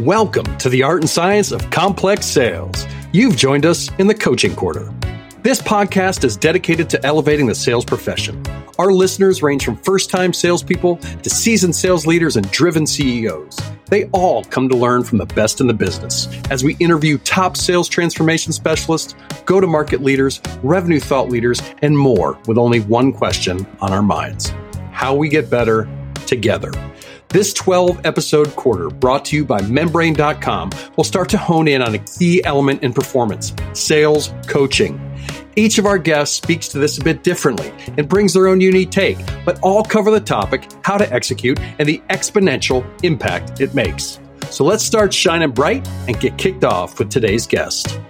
Welcome to the art and science of complex sales. You've joined us in the coaching quarter. This podcast is dedicated to elevating the sales profession. Our listeners range from first time salespeople to seasoned sales leaders and driven CEOs. They all come to learn from the best in the business as we interview top sales transformation specialists, go to market leaders, revenue thought leaders, and more with only one question on our minds how we get better together. This 12 episode quarter, brought to you by Membrain.com, will start to hone in on a key element in performance sales coaching. Each of our guests speaks to this a bit differently and brings their own unique take, but all cover the topic how to execute and the exponential impact it makes. So let's start shining bright and get kicked off with today's guest.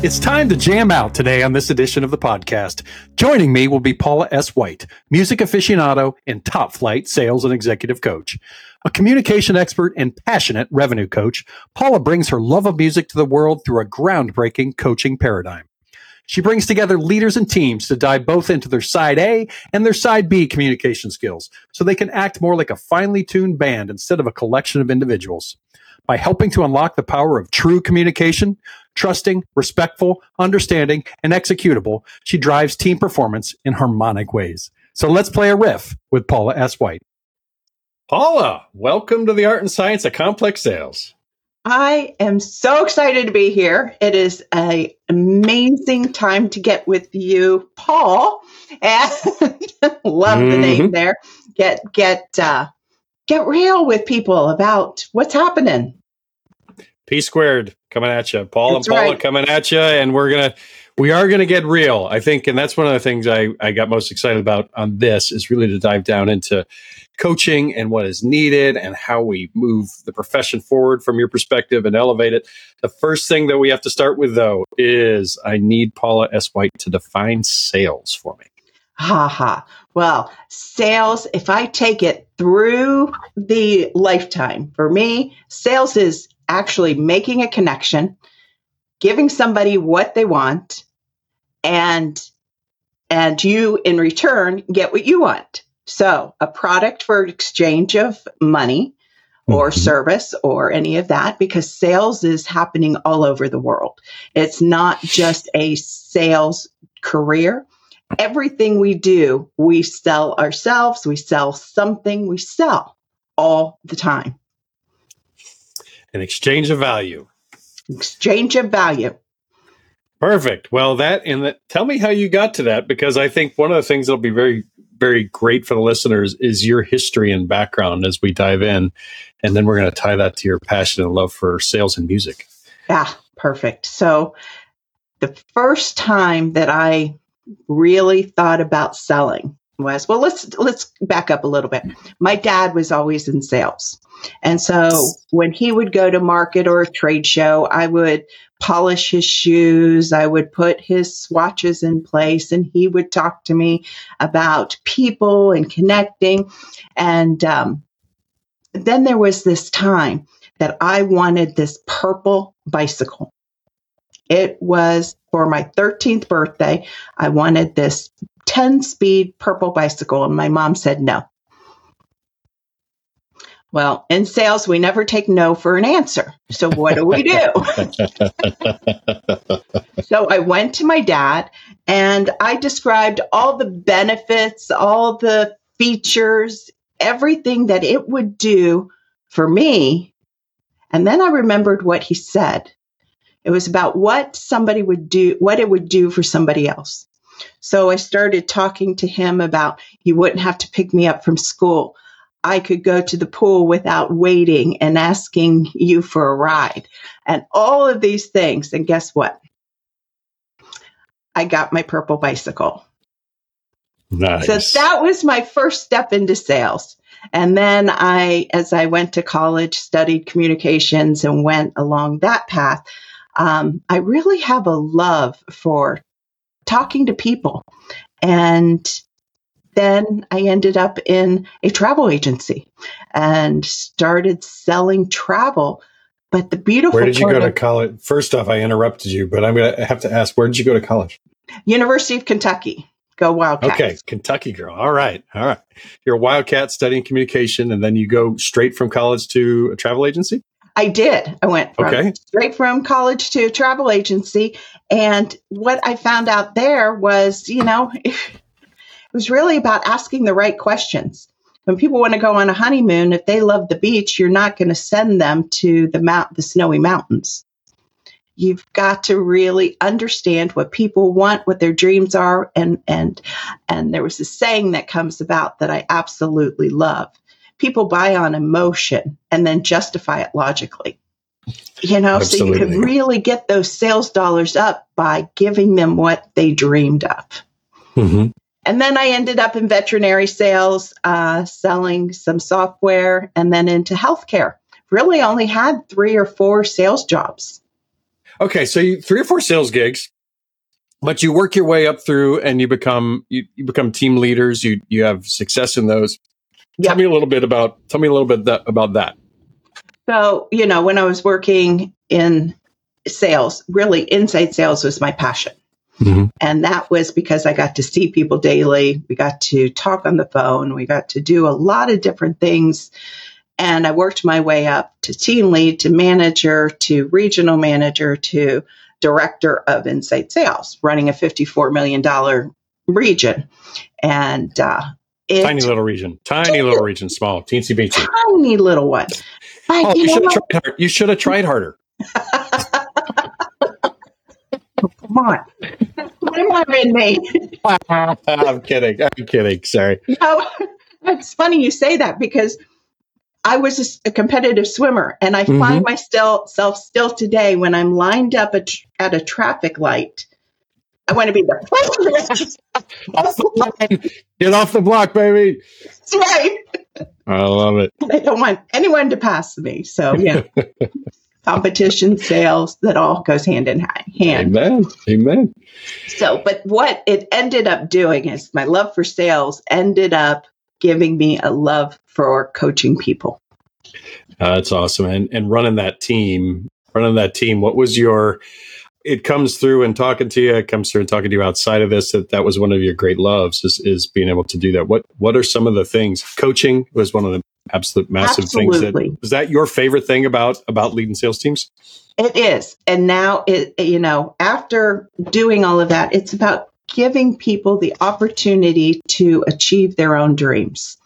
It's time to jam out today on this edition of the podcast. Joining me will be Paula S. White, music aficionado and top flight sales and executive coach. A communication expert and passionate revenue coach, Paula brings her love of music to the world through a groundbreaking coaching paradigm. She brings together leaders and teams to dive both into their side A and their side B communication skills so they can act more like a finely tuned band instead of a collection of individuals by helping to unlock the power of true communication, trusting, respectful, understanding, and executable, she drives team performance in harmonic ways. So let's play a riff with Paula S. White. Paula, welcome to the art and science of complex sales. I am so excited to be here. It is an amazing time to get with you, Paul. And love mm-hmm. the name mm-hmm. there. Get get uh, get real with people about what's happening. P squared coming at you. Paul that's and Paula right. coming at you. And we're going to, we are going to get real, I think. And that's one of the things I, I got most excited about on this is really to dive down into coaching and what is needed and how we move the profession forward from your perspective and elevate it. The first thing that we have to start with, though, is I need Paula S. White to define sales for me. Ha ha. Well, sales, if I take it through the lifetime, for me, sales is actually making a connection, giving somebody what they want, and and you in return get what you want. So, a product for exchange of money or mm-hmm. service or any of that because sales is happening all over the world. It's not just a sales career. Everything we do, we sell ourselves, we sell something, we sell all the time. An exchange of value. Exchange of value. Perfect. Well, that and that, tell me how you got to that because I think one of the things that'll be very, very great for the listeners is your history and background as we dive in. And then we're going to tie that to your passion and love for sales and music. Yeah, perfect. So, the first time that I really thought about selling was. Well let's let's back up a little bit. My dad was always in sales. And so when he would go to market or a trade show i would polish his shoes. I would put his swatches in place and he would talk to me about people and connecting. And um, then there was this time that i wanted this purple bicycle. It was for my 13th birthday. I wanted this 10 speed purple bicycle. And my mom said no. Well, in sales, we never take no for an answer. So what do we do? so I went to my dad and I described all the benefits, all the features, everything that it would do for me. And then I remembered what he said. It was about what somebody would do, what it would do for somebody else. So I started talking to him about he wouldn't have to pick me up from school. I could go to the pool without waiting and asking you for a ride and all of these things. And guess what? I got my purple bicycle. Nice. So that was my first step into sales. And then I, as I went to college, studied communications and went along that path. Um, I really have a love for talking to people. And then I ended up in a travel agency and started selling travel. But the beautiful Where did you go to college? First off, I interrupted you, but I'm going to have to ask, where did you go to college? University of Kentucky. Go Wildcats. Okay, Kentucky girl. All right, all right. You're a Wildcat studying communication, and then you go straight from college to a travel agency. I did. I went from, Okay. straight from college to a travel agency. And what I found out there was, you know, it was really about asking the right questions. When people want to go on a honeymoon, if they love the beach, you're not going to send them to the mount, the snowy mountains. You've got to really understand what people want, what their dreams are, and and and there was a saying that comes about that I absolutely love people buy on emotion and then justify it logically. You know, so you Absolutely. can really get those sales dollars up by giving them what they dreamed of. Mm-hmm. And then I ended up in veterinary sales, uh, selling some software, and then into healthcare. Really only had three or four sales jobs. Okay, so you, three or four sales gigs, but you work your way up through, and you become you, you become team leaders. You you have success in those. Tell me a little bit about tell me a little bit that, about that. So, you know, when I was working in sales, really inside sales was my passion. Mhm. And that was because I got to see people daily. We got to talk on the phone. We got to do a lot of different things. And I worked my way up to team lead, to manager, to regional manager, to director of inside sales, running a $54 million region. And uh, it, Tiny little region, tiny little region, small, teensy beensy. tiny little one. But Oh, you you should have tried hard. You should have tried harder. Come on. Come on in me. I'm kidding. I'm kidding. Sorry. Know, it's funny you say that because I was a competitive swimmer, and I find mm-hmm. myself still today when I'm lined up at, at a traffic light. I want to be the first. Off the line. Get off the block, baby. That's right. I love it. I don't want anyone to pass me. So yeah, competition, sales, that all goes hand in hand. Amen. Amen. So, but what it ended up doing is my love for sales ended up giving me a love for coaching people. Uh, that's awesome. And and running that team, running that team. What was your? It comes through in talking to you. It comes through in talking to you outside of this. That that was one of your great loves is is being able to do that. What what are some of the things? Coaching was one of the absolute massive things. Absolutely. That, is that your favorite thing about about leading sales teams? It is. And now it, you know, after doing all of that, it's about giving people the opportunity to achieve their own dreams.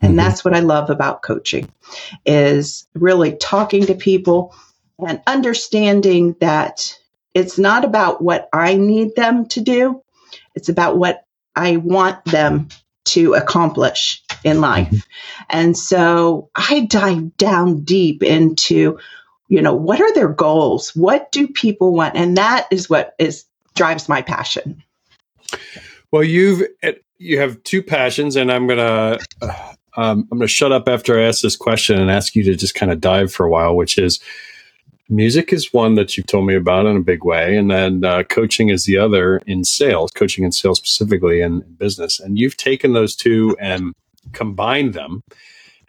And Mhm. that's what I love about coaching is really talking to people and understanding that it's not about what I need them to do. It's about what I want them to accomplish in life. And so I dive down deep into you know what are their goals what do people want and that is what is drives my passion Well, you've eh, you have two passions, and I'm gonna uh, um, I'm gonna shut up after I ask this question and ask you to just kind of dive for a while, which is music is one that you've told me about in a big way, and then uh, coaching is the other in sales, coaching in sales specifically in business, and you've taken those two and combined them.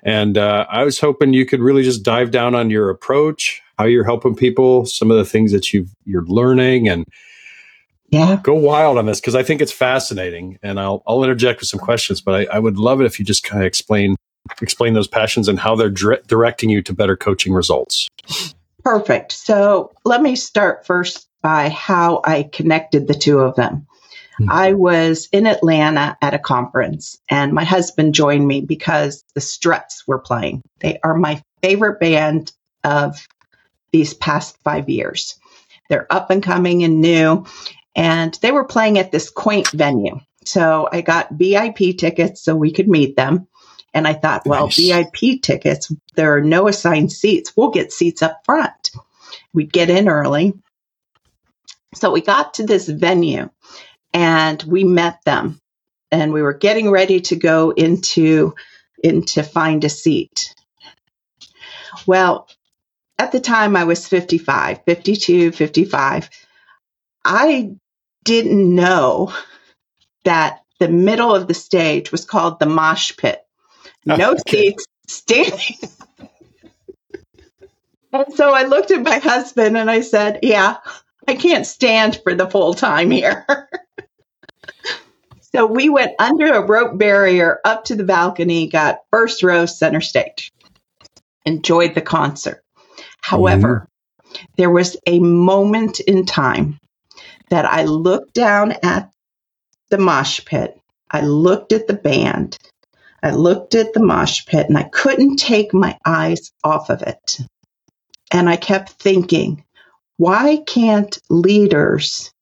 And uh, I was hoping you could really just dive down on your approach, how you're helping people, some of the things that you've you're learning, and yeah go wild on this because I think it's fascinating, and I'll I'll interject with some questions, but I, I would love it if you just kind of explain explain those passions and how they're dire- directing you to better coaching results. Perfect so let me start first by how i connected the two of them Hmm. i was in atlanta at a conference and my husband joined me because the struts were playing they are my favorite band of these past five years they're up and coming and new and they were playing at this quaint venue. So I got VIP tickets so we could meet them. And I thought, well, Nice. VIP tickets, there are no assigned seats. We'll get seats up front. We'd get in early. So we got to this venue and we met them and we were getting ready to go into into find a seat. Well, at the time I was 55, 52, 55. I didn't know that the middle of the stage was called the mosh pit. No seats, standing. and so I looked at my husband and I said, Yeah, I can't stand for the full time here. So we went under a rope barrier up to the balcony, got first row center stage, enjoyed the concert. However, mm-hmm. there was a moment in time that I looked down at the mosh pit, I looked at the band, I looked at the mosh pit, and I couldn't take my eyes off of it. And I kept thinking, why can't leaders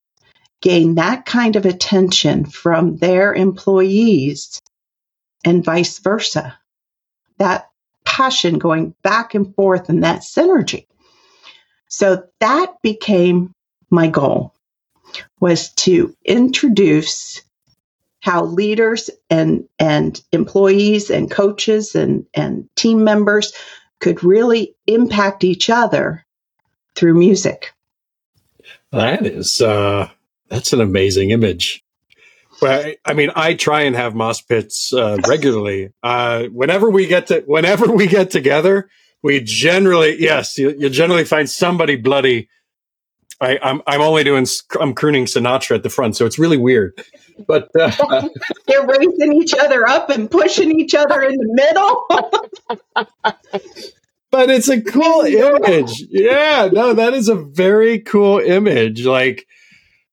gain that kind of attention from their employees and vice versa? That passion going back and forth and that synergy. So that became my goal was to introduce how leaders and, and employees and coaches and, and team members could really impact each other through music. That is, uh, that's an amazing image. Well, I mean, I try and have mosh pits uh, regularly. Uh, whenever we get to, whenever we get together, we generally, yes, you, you generally find somebody bloody. I, I'm, I'm only doing, I'm crooning Sinatra at the front, so it's really weird. But uh, they're raising each other up and pushing each other in the middle. but it's a cool image. Yeah, no, that is a very cool image. Like,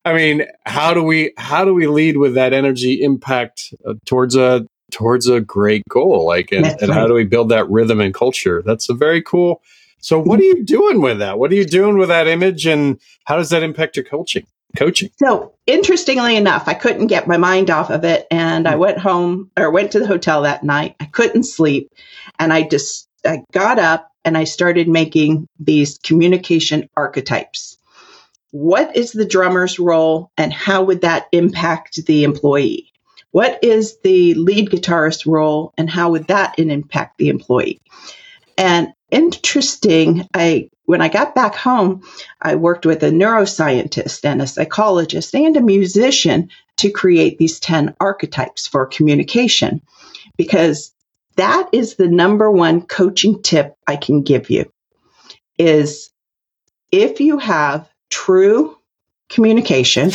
I mean, how do we how do we lead with that energy impact uh, towards a towards a great goal? Like, and, and how do we build that rhythm and culture? That's a very cool. So, what are you doing with that? What are you doing with that image, and how does that impact your coaching? Coaching. So, interestingly enough, I couldn't get my mind off of it, and I hmm. went home or went to the hotel that night. I couldn't sleep, and I just I got up and I started making these communication archetypes. What is the drummer's role and how would that impact the employee? What is the lead guitarist role and how would that impact the employee? And interesting, I when I got back home, I worked with a neuroscientist and a psychologist and a musician to create these 10 archetypes for communication because that is the number one coaching tip I can give you is if you have true communication,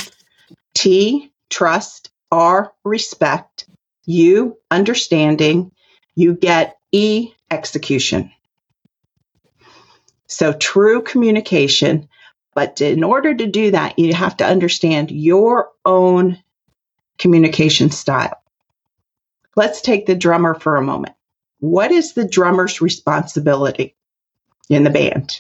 T, trust, R, respect, U, understanding, you get E, execution. So true communication, but in order to do that, you have to understand your own communication style. Let's take the drummer for a moment. What is the drummer's responsibility in the band?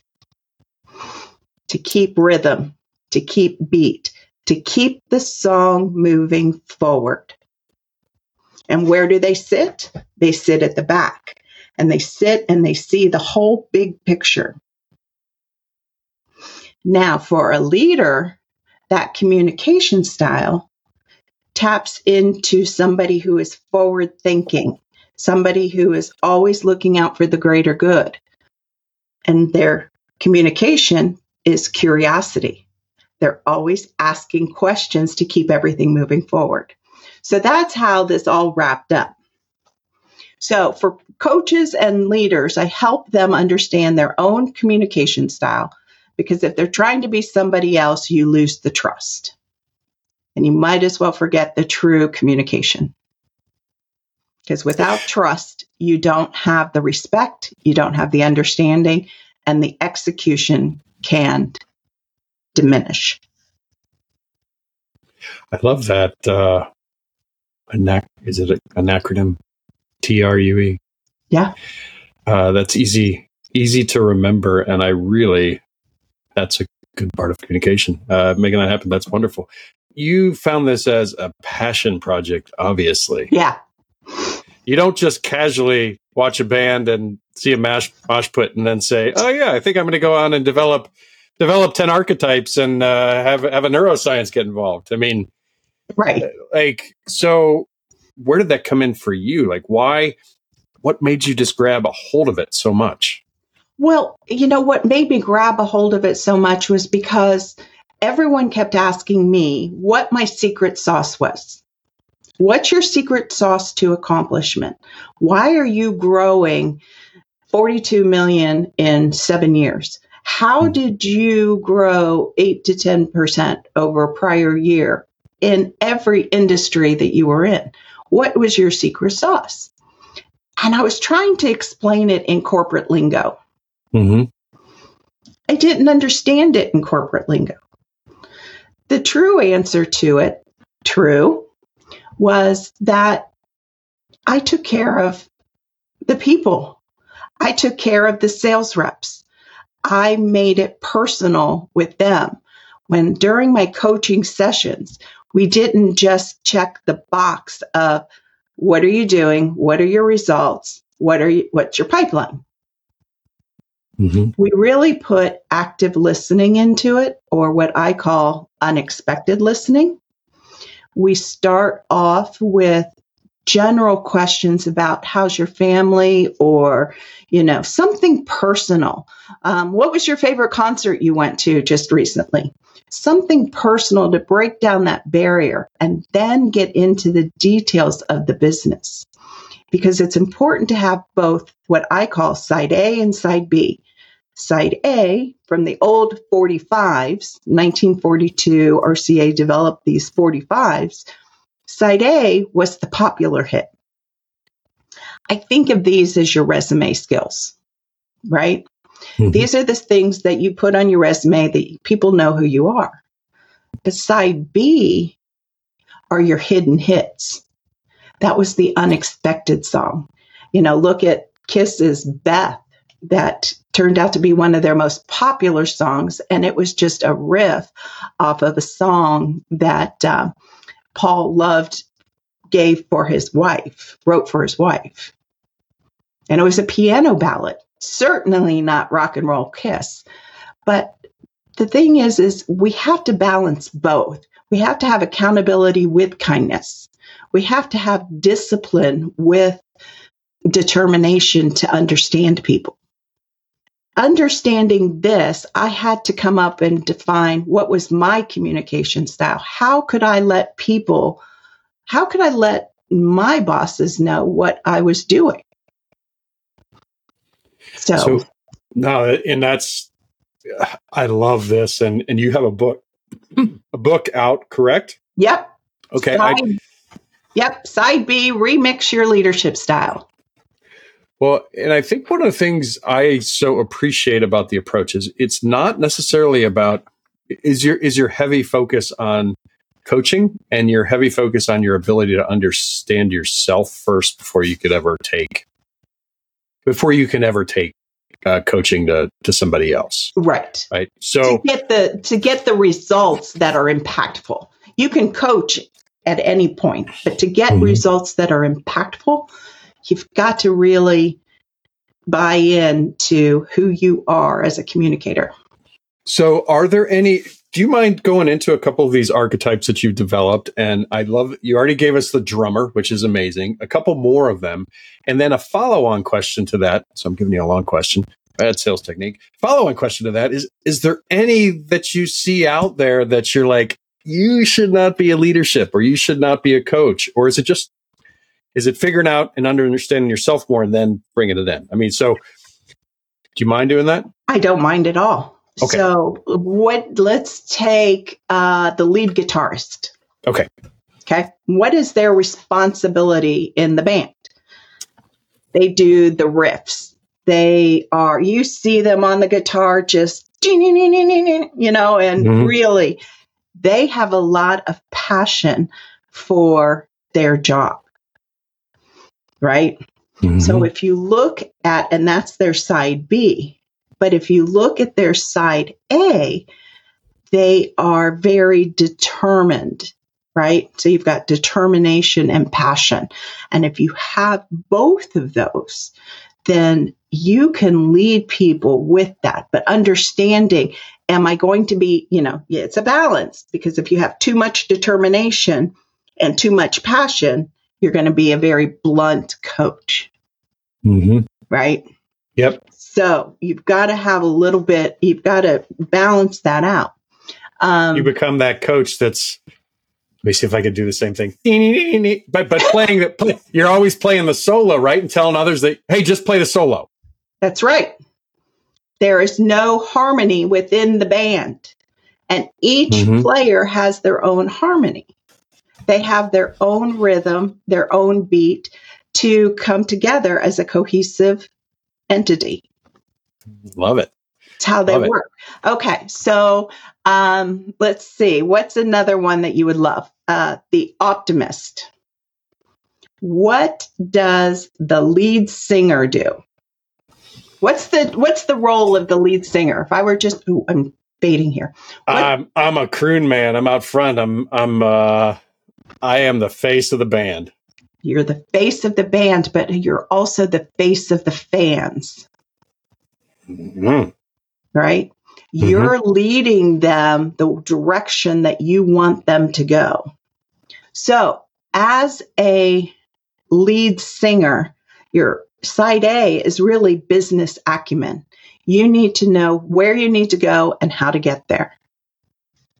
To keep rhythm, to keep beat, to keep the song moving forward. And where do they sit? They sit at the back and they sit and they see the whole big picture. Now, for a leader, that communication style taps into somebody who is forward thinking, somebody who is always looking out for the greater good. And their communication is curiosity. They're always asking questions to keep everything moving forward. So that's how this all wrapped up. So for coaches and leaders, I help them understand their own communication style because if they're trying to be somebody else, you lose the trust and you might as well forget the true communication. Because without trust, you don't have the respect, you don't have the understanding, and the execution can diminish. I love that. Uh, anac- is it an acronym? T R U E. Yeah. Uh, that's easy, easy to remember, and I really, that's a good part of communication. Uh, making that happen, that's wonderful you found this as a passion project, obviously. Yeah. You don't just casually watch a band and see a mash mosh put and then say, "Oh yeah, I think I'm going to go on and develop develop ten archetypes and uh, have have a neuroscience get involved." I mean, right? Like, so where did that come in for you? Like, why? What made you just grab a hold of it so much? Well, you know what made me grab a hold of it so much was because everyone kept asking me what my secret sauce was. What's your secret sauce to accomplishment? Why are you growing 42 million in seven years? How hmm. did you grow 8 to 10% over a prior year in every industry that you were in. What was your secret sauce? And I was trying to explain it in corporate lingo. Mm-hmm. I didn't understand it in corporate lingo. The true answer to it, true, was that I took care of the people. I took care of the sales reps. I made it personal with them. When during my coaching sessions, we didn't just check the box of what are you doing? What are your results? What are you, what's your pipeline? Mm-hmm. We really put active listening into it, or what I call unexpected listening. We start off with general questions about how's your family or you know something personal um, what was your favorite concert you went to just recently something personal to break down that barrier and then get into the details of the business because it's important to have both what i call side a and side b side a from the old 45s 1942 rca developed these 45s Side A was the popular hit. I think of these as your resume skills, right? Mm-hmm. These are the things that you put on your resume that people know who you are. But side B are your hidden hits. That was the unexpected song. You know, look at Kiss's Beth, that turned out to be one of their most popular songs. And it was just a riff off of a song that uh, Paul loved gave for his wife, wrote for his wife. And it was a piano ballad, certainly not rock and roll kiss. But the thing is, is we have to balance both. We have to have accountability with kindness. We have to have discipline with determination to understand people understanding this, I had to come up and define what was my communication style. How could I let people, how could I let my bosses know what I was doing? So, so no, and that's, I love this. And, and you have a book, a book out, correct? Yep. Okay. I, yep. Side B, remix your leadership style. Well, and I think one of the things I so appreciate about the approach is it's not necessarily about is your is your heavy focus on coaching and your heavy focus on your ability to understand yourself first before you could ever take before you can ever take uh, coaching to to somebody else. Right. Right. So to get the to get the results that are impactful. You can coach at any point, but to get mm-hmm. results that are impactful, you've got to really buy in to who you are as a communicator. So, are there any? Do you mind going into a couple of these archetypes that you've developed? And I love you already gave us the drummer, which is amazing. A couple more of them, and then a follow-on question to that. So I'm giving you a long question. Bad sales technique. Follow-on question to that is: Is there any that you see out there that you're like, you should not be a leadership, or you should not be a coach, or is it just is it figuring out and understanding yourself more and then bringing it in? I mean, so do you mind doing that? I don't mind at all. Okay. So what let's take uh, the lead guitarist. Okay. Okay. What is their responsibility in the band? They do the riffs. They are you see them on the guitar just you know and mm-hmm. really they have a lot of passion for their job right? Mm-hmm. So if you look at, and that's their side B, but if you look at their side A, they are very determined, right? So you've got determination and passion. And if you have both of those, then you can lead people with that. But understanding, am I going to be, you know, it's a balance because if you have too much determination and too much passion, you're going to be a very blunt coach. Mm-hmm. Right? Yep. So you've got to have a little bit, you've got to balance that out. Um, you become that coach that's, let me see if I could do the same thing. But, but playing that, play, you're always playing the solo, right? And telling others that, hey, just play the solo. That's right. There is no harmony within the band, and each mm-hmm. player has their own harmony. They have their own rhythm, their own beat to come together as a cohesive entity. Love it. It's how they love work. It. Okay, so um, let's see. What's another one that you would love? Uh, the Optimist. What does the lead singer do? What's the what's the role of the lead singer? If I were just, ooh, I'm baiting here. What, I'm I'm a croon man. I'm out front. I'm I'm uh, I am the face of the band. You're the face of the band, but you're also the face of the fans. Mm-hmm. Right? Mm-hmm. You're leading them the direction that you want them to go. So, as a lead singer, your side A is really business acumen. You need to know where you need to go and how to get there.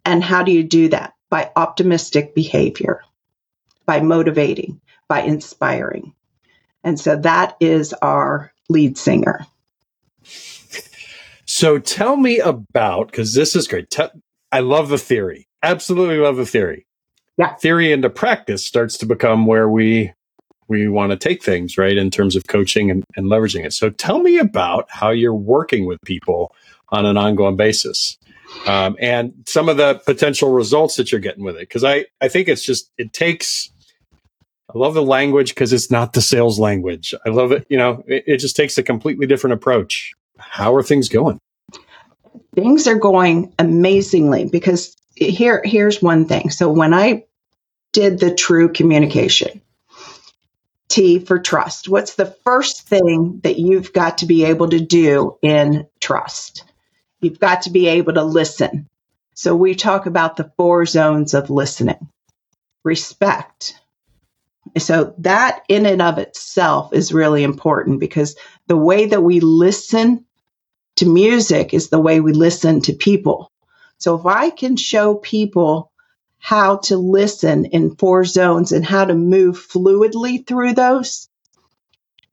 And how do you do that? By optimistic behavior, by motivating, by inspiring. And so that is our lead singer. So tell me about, because this is great. I love the theory. Absolutely love the theory. Yeah. Theory into practice starts to become where we we want to take things, right, in terms of coaching and, and leveraging it. So tell me about how you're working with people on an ongoing basis. Um, and some of the potential results that you're getting with it. Cause I, I think it's just, it takes, I love the language because it's not the sales language. I love it. You know, it, it just takes a completely different approach. How are things going? Things are going amazingly because here, here's one thing. So when I did the true communication, T for trust. What's the first thing that you've got to be able to do in trust? You've got to be able to listen. So we talk about the four zones of listening. Respect. So that in and of itself is really important because the way that we listen to music is the way we listen to people. So if I can show people how to listen in four zones and how to move fluidly through those,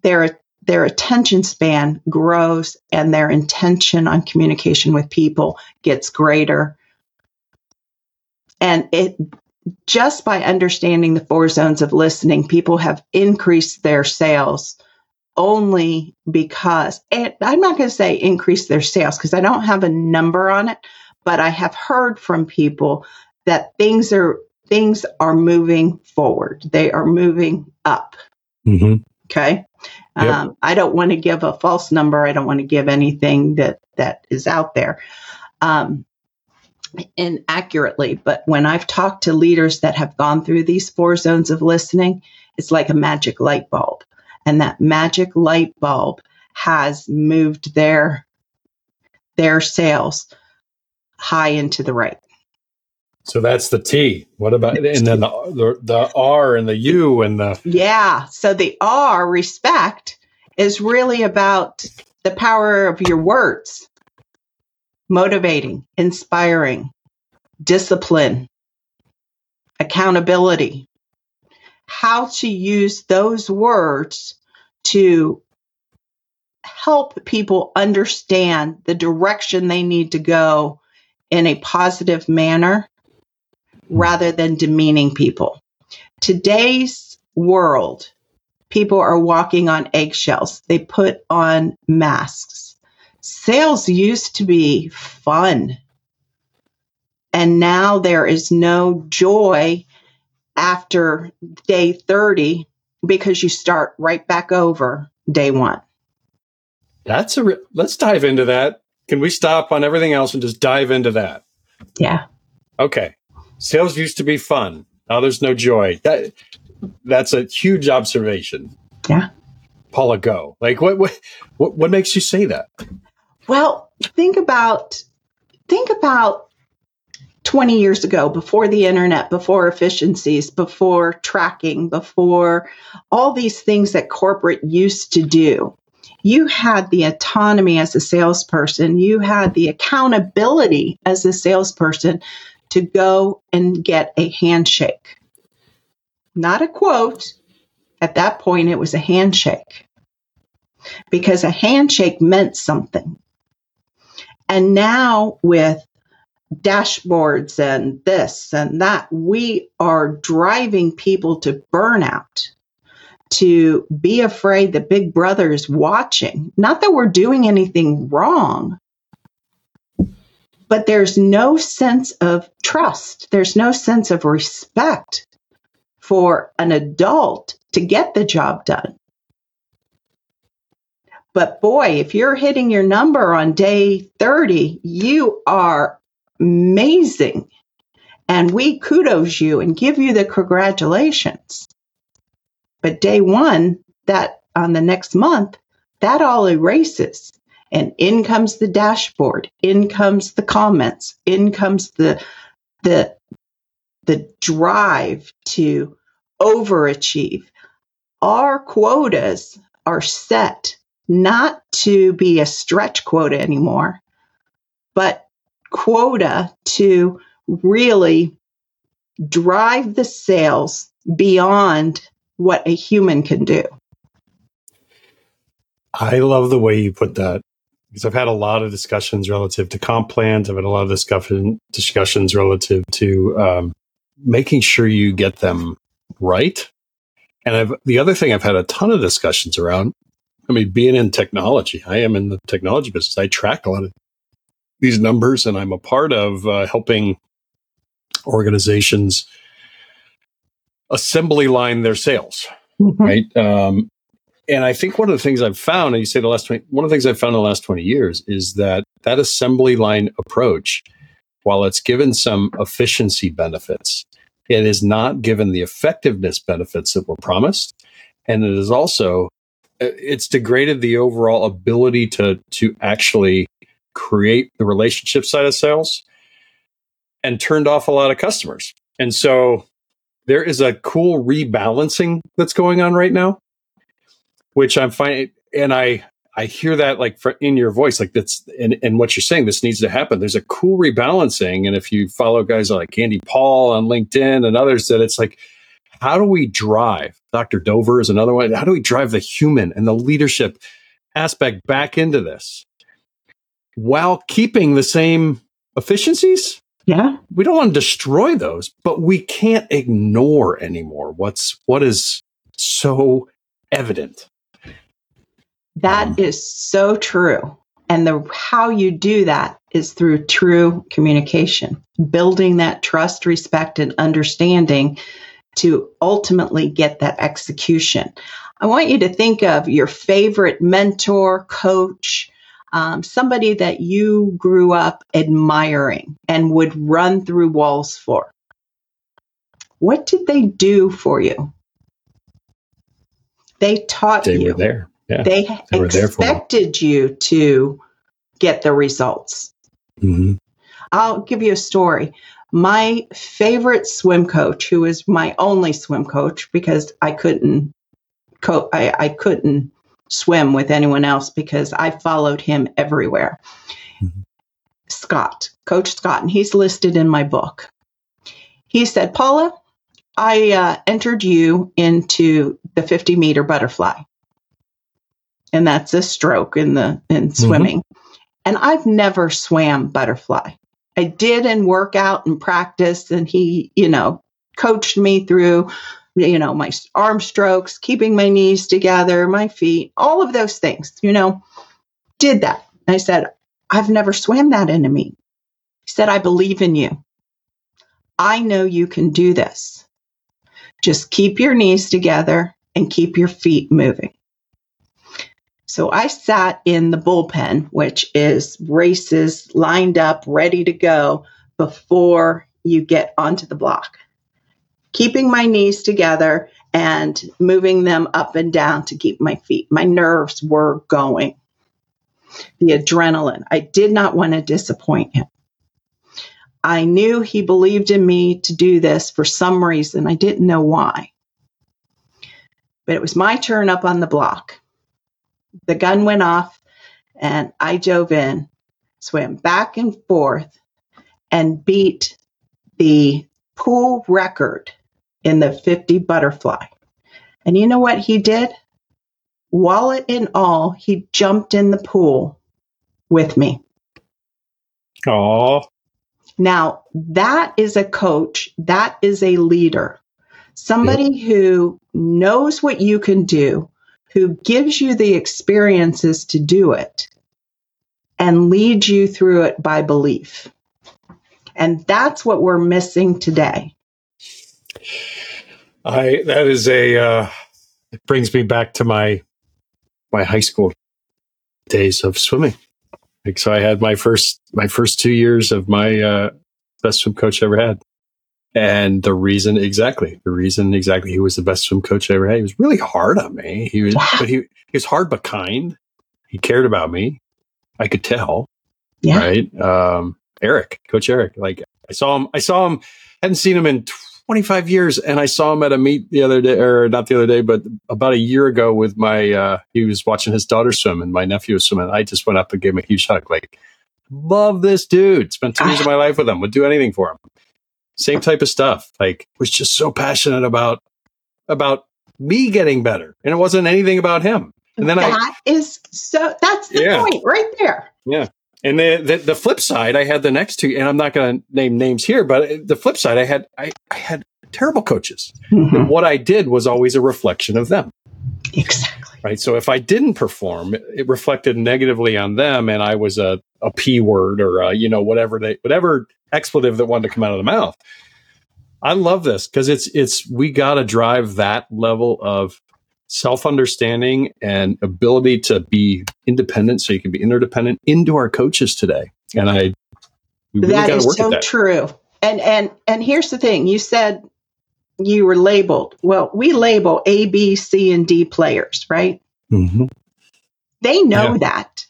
their their attention span grows and their intention on communication with people gets greater. And it just by understanding the four zones of listening, people have increased their sales only because, and I'm not going to say increase their sales because I don't have a number on it, but I have heard from people that things are things are moving forward. They are moving up. Mm-hmm. Okay. Yep. Um, I don't want to give a false number. I don't want to give anything that that is out there um, inaccurately. But when I've talked to leaders that have gone through these four zones of listening, it's like a magic light bulb, and that magic light bulb has moved their their sales high into the right. So that's the T. What about and then the, the, the R and the U and the yeah. So the R respect is really about the power of your words, motivating, inspiring, discipline, accountability. How to use those words to help people understand the direction they need to go in a positive manner rather than demeaning people. Today's world, people are walking on eggshells. They put on masks. Sales used to be fun. And now there is no joy after day 30 because you start right back over day one. That's a, re- let's dive into that. Can we stop on everything else and just dive into that? Yeah. Okay sales used to be fun. Now there's no joy. That that's a huge observation. Yeah. Paula, go. Like what what what, what makes you say that? Well, think about think about 20 years ago, before the internet, before efficiencies, before tracking, before all these things that corporate used to do. You had the autonomy as a salesperson. You had the accountability as a salesperson to go and get a handshake. Not a quote. At that point, it was a handshake because a handshake meant something. And now with dashboards and this and that. We are driving people to burnout, to be afraid that Big Brother is watching. Not that we're doing anything wrong, but there's no sense of trust. There's no sense of respect for an adult to get the job done. But boy, if you're hitting your number on day 30, you are amazing. And we kudos you and give you the congratulations. But day one, that on the next month, that all erases. And in comes the dashboard, in comes the comments, in comes the the the drive to overachieve. Our quotas are set not to be a stretch quota anymore, but quota to really drive the sales beyond what a human can do. I love the way you put that because I've had a lot of discussions relative to comp plans. I've had a lot of discussion, discussions relative to um, making sure you get them right. And I've, the other thing I've had a ton of discussions around. I mean, being in technology, I am in the technology business. I track a lot of these numbers, and I'm a part of uh, helping organizations assembly line their sales, mm-hmm. right? Um, and I think one of the things I've found, and you say the last 20, one of the things I've found in the last 20 years is that that assembly line approach, while it's given some efficiency benefits, it is not given the effectiveness benefits that were promised. And it is also, uh, it's degraded the overall ability to, to actually create the relationship side of sales and turned off a lot of customers. And so there is a cool rebalancing that's going on right now which I'm finding, and I I hear that like in your voice, like that's and, and what you're saying. This needs to happen. There's a cool rebalancing, and if you follow guys like Andy Paul on LinkedIn and others, that it's like, how do we drive? Dr. Dover is another one. How do we drive the human and the leadership aspect back into this while keeping the same efficiencies? Yeah, we don't want to destroy those, but we can't ignore anymore what's what is so evident. That um, is so true. And the how you do that is through true communication, building that trust, respect, and understanding to ultimately get that execution. I want you to think of your favorite mentor, coach, um, somebody that you grew up admiring and would run through walls for. What did they do for you? They taught they you. They were there. Yeah, they, they expected you to get the results. Mm-hmm. I'll give you a story. My favorite swim coach, who is my only swim coach because I couldn't co- I, I couldn't swim with anyone else because I followed him everywhere. Mm-hmm. Scott, Coach Scott, and he's listed in my book. He said, Paula, I uh, entered you into the 50 meter butterfly and that's a stroke in the in mm-hmm. swimming. Mm-hmm. And I've never swam butterfly. I did in workout and practice, and he, you know, coached me through, you know, my arm strokes, keeping my knees together, my feet, all of those things, you know, did that. I said, I've never swam that into me. He said, I believe in you. I know you can do this. Just keep your knees together and keep your feet moving. So I sat in the bullpen, which is races lined up, ready to go before you get onto the block. Keeping my knees together and moving them up and down to keep my feet. My nerves were going. The adrenaline. I did not want to disappoint him. I knew he believed in me to do this for some reason. I didn't know why. But it was my turn up on the block the gun went off and I dove in, swam back and forth, and beat the pool record in the 50 butterfly. And you know what he did? Wallet and all, he jumped in the pool with me. Oh. Now, that is a coach, that is a leader, somebody yep. who knows what you can do, who gives you the experiences to do it, and leads you through it by belief. And that's what we're missing today. I that is a uh, it brings me back to my my high school days of swimming. Like so, I had my first my first two years of my uh, best swim coach ever had, and the reason exactly the reason exactly he was the best swim coach I ever had. He was really hard on me. He was, but he he was hard but kind. He cared about me. I could tell. Yeah. Right. Um, Eric, Coach Eric. Like I saw him. I saw him. Hadn't seen him in 25 years, and I saw him at a meet the other day, or not the other day, but about a year ago with my. Uh, he was watching his daughter swim, and my nephew was swimming. I just went up and gave him a huge hug. Like, love this dude. Spent two years of my life with him. Would do anything for him. Same type of stuff. Like, was just so passionate about about me getting better, and it wasn't anything about him. And then that I, is so. That's the yeah. point right there. Yeah. And the, the, the flip side, I had the next two, and I'm not going to name names here, but the flip side, I had I, I had terrible coaches. Mm-hmm. And what I did was always a reflection of them. Exactly. Right. So if I didn't perform, it reflected negatively on them, and I was a a p word or a, you know whatever they whatever expletive that wanted to come out of the mouth. I love this because it's it's we got to drive that level of self understanding and ability to be independent so you can be interdependent into our coaches today. And I, we really that is so that. true. And, and, and here's the thing you said you were labeled. Well, we label A, B, C, and D players, right? Mm-hmm. They know yeah. that.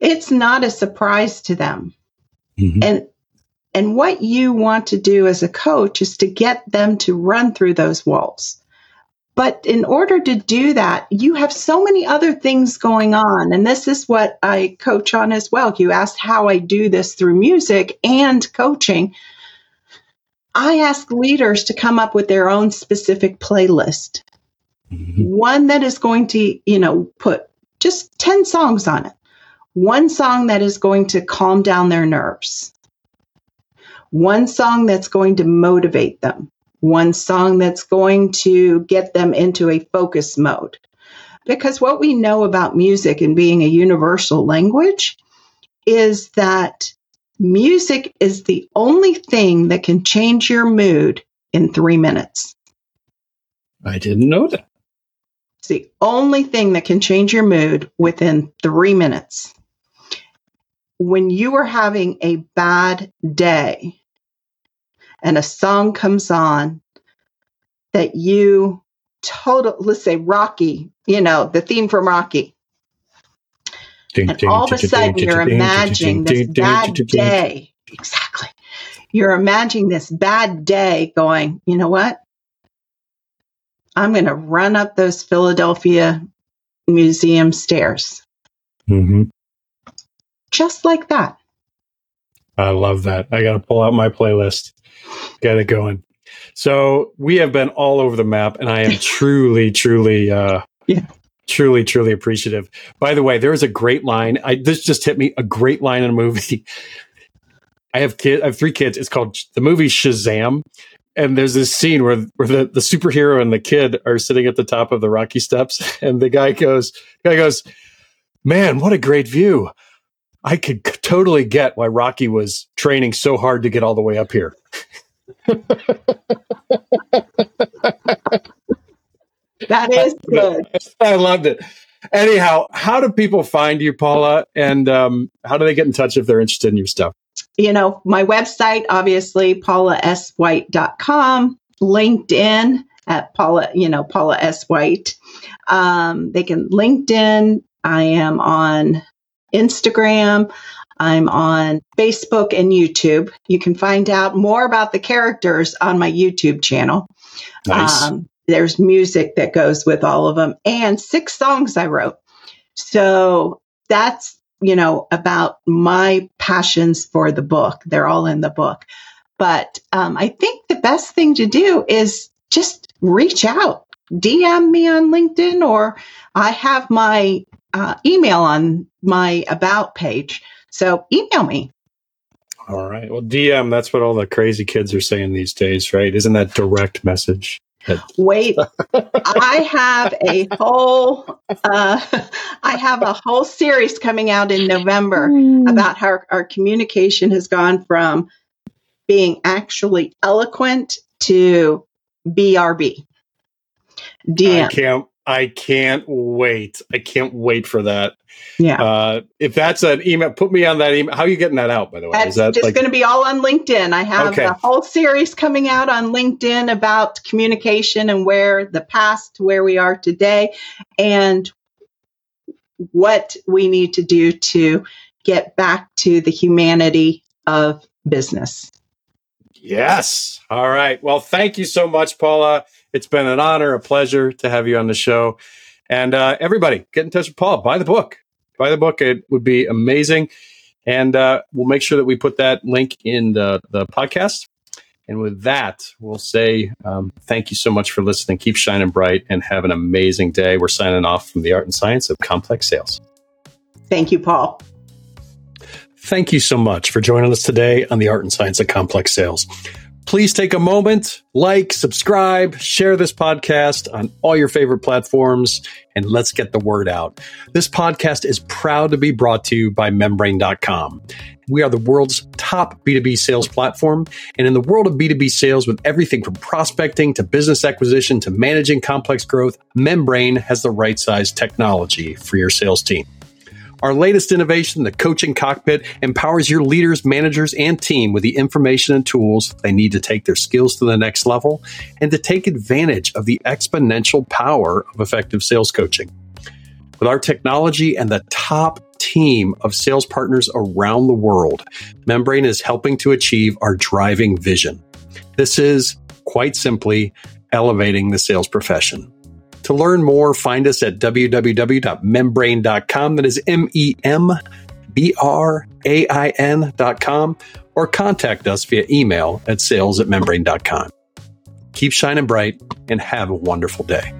It's not a surprise to them. Mm-hmm. And and what you want to do as a coach is to get them to run through those walls. But in order to do that, you have so many other things going on. And this is what I coach on as well. You asked how I do this through music and coaching. I ask leaders to come up with their own specific playlist. Mm-hmm. One that is going to, you know, put just 10 songs on it. One song that is going to calm down their nerves. One song that's going to motivate them one song that's going to get them into a focus mode. Because what we know about music and being a universal language is that music is the only thing that can change your mood in three minutes. I didn't know that. It's the only thing that can change your mood within three minutes. When you are having a bad day, and a song comes on that you total let's say Rocky, you know, the theme from Rocky. And all of a sudden you're imagining this bad day. Exactly. You're imagining this bad day going, you know what? I'm going to run up those Philadelphia museum stairs. Mm-hmm. Just like that. I love that. I got to pull out my playlist. get it going. So we have been all over the map, and I am truly, truly, uh, yeah. truly, truly appreciative. By the way, there is a great line. I this just hit me. A great line in a movie. I have kid. I have three kids. It's called the movie Shazam, and there's this scene where where the, the superhero and the kid are sitting at the top of the rocky steps, and the guy goes, the guy goes, "Man, what a great view." I could totally get why Rocky was training so hard to get all the way up here. that is good. I loved it. Anyhow, how do people find you, Paula? And um, how do they get in touch if they're interested in your stuff? You know, my website, obviously, paulaswhite.com, LinkedIn at Paula, you know, Paula S. White. Um, they can LinkedIn. I am on Instagram. I'm on Facebook and YouTube. You can find out more about the characters on my YouTube channel. Nice. Um, there's music that goes with all of them and six songs I wrote. So that's, you know, about my passions for the book. They're all in the book. But um, I think the best thing to do is just reach out, DM me on LinkedIn, or I have my uh, email on my about page. So email me. All right. Well, DM, that's what all the crazy kids are saying these days, right? Isn't that direct message? Wait, I have a whole, uh, I have a whole series coming out in November mm. about how our communication has gone from being actually eloquent to BRB. DM. I can't I can't wait. I can't wait for that. Yeah. Uh, if that's an email, put me on that email. How are you getting that out, by the way? That's Is that just like- going to be all on LinkedIn. I have okay. a whole series coming out on LinkedIn about communication and where the past to where we are today and what we need to do to get back to the humanity of business. Yes. All right. Well, thank you so much, Paula. It's been an honor, a pleasure to have you on the show. And uh, everybody, get in touch with Paul. Buy the book. Buy the book. It would be amazing. And uh, we'll make sure that we put that link in the, the podcast. And with that, we'll say um, thank you so much for listening. Keep shining bright and have an amazing day. We're signing off from the art and science of complex sales. Thank you, Paul. Thank you so much for joining us today on the art and science of complex sales. Please take a moment, like, subscribe, share this podcast on all your favorite platforms, and let's get the word out. This podcast is proud to be brought to you by membrain.com. We are the world's top B2B sales platform. And in the world of B2B sales, with everything from prospecting to business acquisition to managing complex growth, Membrain has the right size technology for your sales team. Our latest innovation, the Coaching Cockpit, empowers your leaders, managers, and team with the information and tools they need to take their skills to the next level and to take advantage of the exponential power of effective sales coaching. With our technology and the top team of sales partners around the world, Membrain is helping to achieve our driving vision. This is, quite simply, elevating the sales profession. To learn more, find us at www.membrain.com. That is M E M B R A I N.com or contact us via email at sales at membrain.com. Keep shining bright and have a wonderful day.